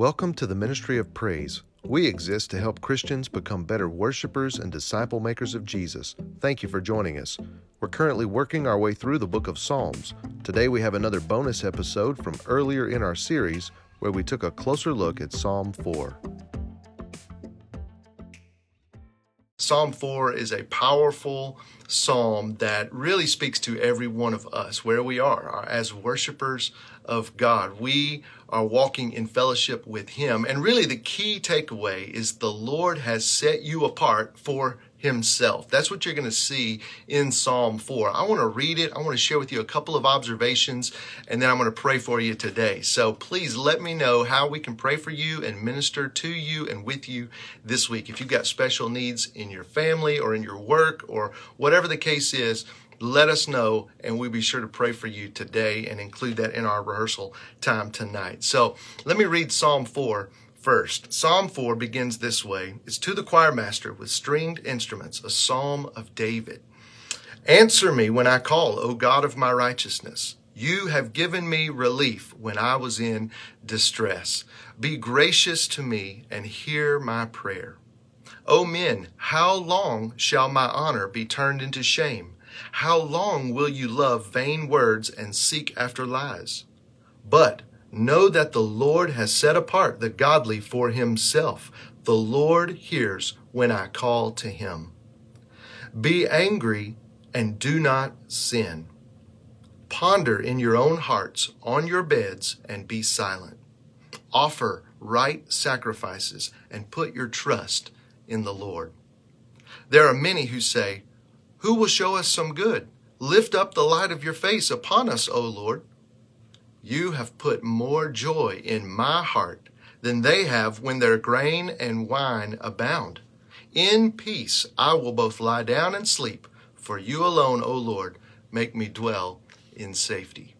Welcome to the Ministry of Praise. We exist to help Christians become better worshipers and disciple makers of Jesus. Thank you for joining us. We're currently working our way through the book of Psalms. Today we have another bonus episode from earlier in our series where we took a closer look at Psalm 4. Psalm 4 is a powerful psalm that really speaks to every one of us where we are as worshipers of God. We are walking in fellowship with Him. And really, the key takeaway is the Lord has set you apart for himself. That's what you're going to see in Psalm 4. I want to read it. I want to share with you a couple of observations, and then I'm going to pray for you today. So please let me know how we can pray for you and minister to you and with you this week. If you've got special needs in your family or in your work or whatever the case is, let us know and we'll be sure to pray for you today and include that in our rehearsal time tonight. So let me read Psalm 4 First, Psalm 4 begins this way It's to the choir master with stringed instruments, a psalm of David. Answer me when I call, O God of my righteousness. You have given me relief when I was in distress. Be gracious to me and hear my prayer. O men, how long shall my honor be turned into shame? How long will you love vain words and seek after lies? But Know that the Lord has set apart the godly for himself. The Lord hears when I call to him. Be angry and do not sin. Ponder in your own hearts on your beds and be silent. Offer right sacrifices and put your trust in the Lord. There are many who say, Who will show us some good? Lift up the light of your face upon us, O Lord. You have put more joy in my heart than they have when their grain and wine abound. In peace I will both lie down and sleep, for you alone, O Lord, make me dwell in safety.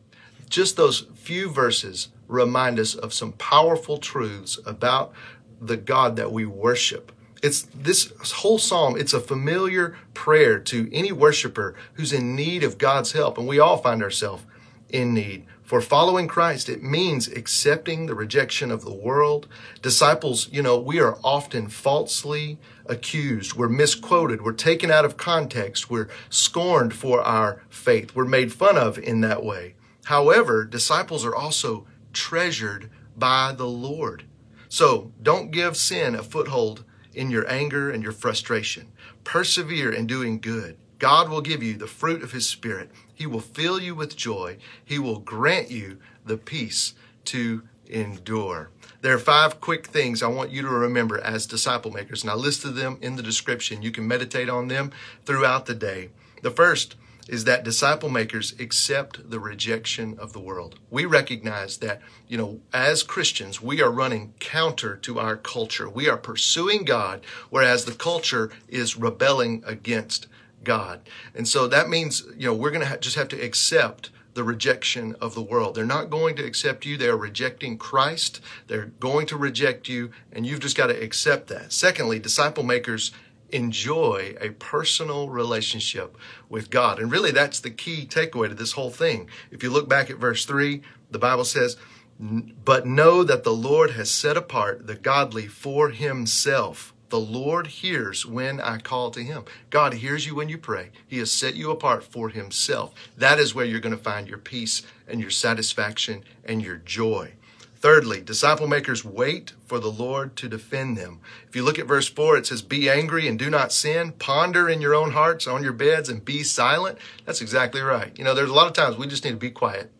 Just those few verses remind us of some powerful truths about the God that we worship. It's this whole psalm, it's a familiar prayer to any worshiper who's in need of God's help, and we all find ourselves in need. For following Christ, it means accepting the rejection of the world. Disciples, you know, we are often falsely accused. We're misquoted. We're taken out of context. We're scorned for our faith. We're made fun of in that way. However, disciples are also treasured by the Lord. So don't give sin a foothold in your anger and your frustration. Persevere in doing good. God will give you the fruit of His Spirit. He will fill you with joy. He will grant you the peace to endure. There are five quick things I want you to remember as disciple makers, and I listed them in the description. You can meditate on them throughout the day. The first is that disciple makers accept the rejection of the world. We recognize that, you know, as Christians, we are running counter to our culture. We are pursuing God, whereas the culture is rebelling against God. And so that means, you know, we're going to ha- just have to accept the rejection of the world. They're not going to accept you. They are rejecting Christ. They're going to reject you, and you've just got to accept that. Secondly, disciple makers enjoy a personal relationship with God. And really, that's the key takeaway to this whole thing. If you look back at verse 3, the Bible says, But know that the Lord has set apart the godly for himself. The Lord hears when I call to him. God hears you when you pray. He has set you apart for himself. That is where you're going to find your peace and your satisfaction and your joy. Thirdly, disciple makers wait for the Lord to defend them. If you look at verse 4, it says, Be angry and do not sin. Ponder in your own hearts on your beds and be silent. That's exactly right. You know, there's a lot of times we just need to be quiet.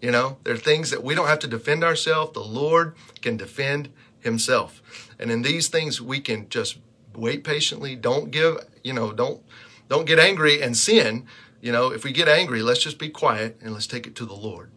You know, there are things that we don't have to defend ourselves. The Lord can defend himself. And in these things, we can just wait patiently. Don't give, you know, don't don't get angry and sin. You know, if we get angry, let's just be quiet and let's take it to the Lord.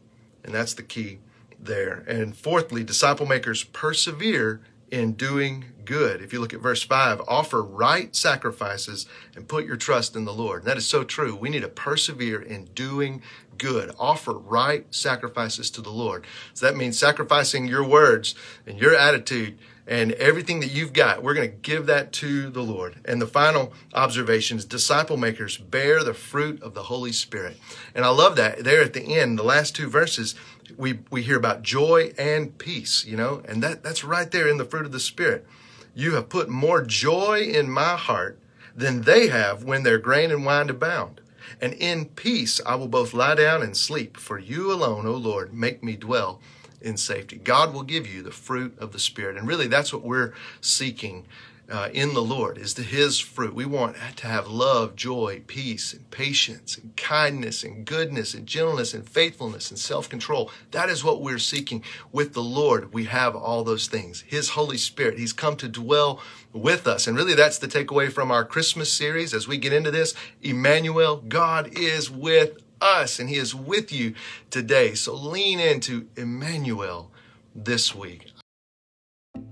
And that's the key there. And fourthly, disciple makers persevere in doing good. If you look at verse 5, offer right sacrifices and put your trust in the Lord. And that is so true. We need to persevere in doing good. Offer right sacrifices to the Lord. So that means sacrificing your words and your attitude and everything that you've got. We're going to give that to the Lord. And the final observation is disciple makers bear the fruit of the Holy Spirit. And I love that there at the end, the last two verses, we, we hear about joy and peace, you know, and that, that's right there in the fruit of the Spirit. You have put more joy in my heart than they have when their grain and wine abound. And in peace I will both lie down and sleep, for you alone, O Lord, make me dwell in safety. God will give you the fruit of the Spirit. And really, that's what we're seeking uh, in the Lord is the His fruit. We want to have love, joy, peace, and patience, and kindness, and goodness, and gentleness, and faithfulness, and self control. That is what we're seeking with the Lord. We have all those things. His Holy Spirit, He's come to dwell with us. And really, that's the takeaway from our Christmas series as we get into this. Emmanuel, God is with us, and He is with you today. So lean into Emmanuel this week.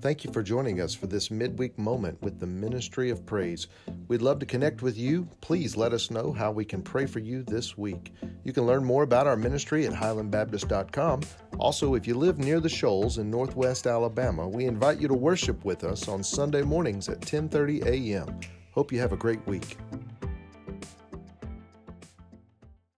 Thank you for joining us for this midweek moment with the Ministry of Praise. We'd love to connect with you. Please let us know how we can pray for you this week. You can learn more about our ministry at highlandbaptist.com. Also, if you live near the Shoals in Northwest Alabama, we invite you to worship with us on Sunday mornings at 10:30 a.m. Hope you have a great week.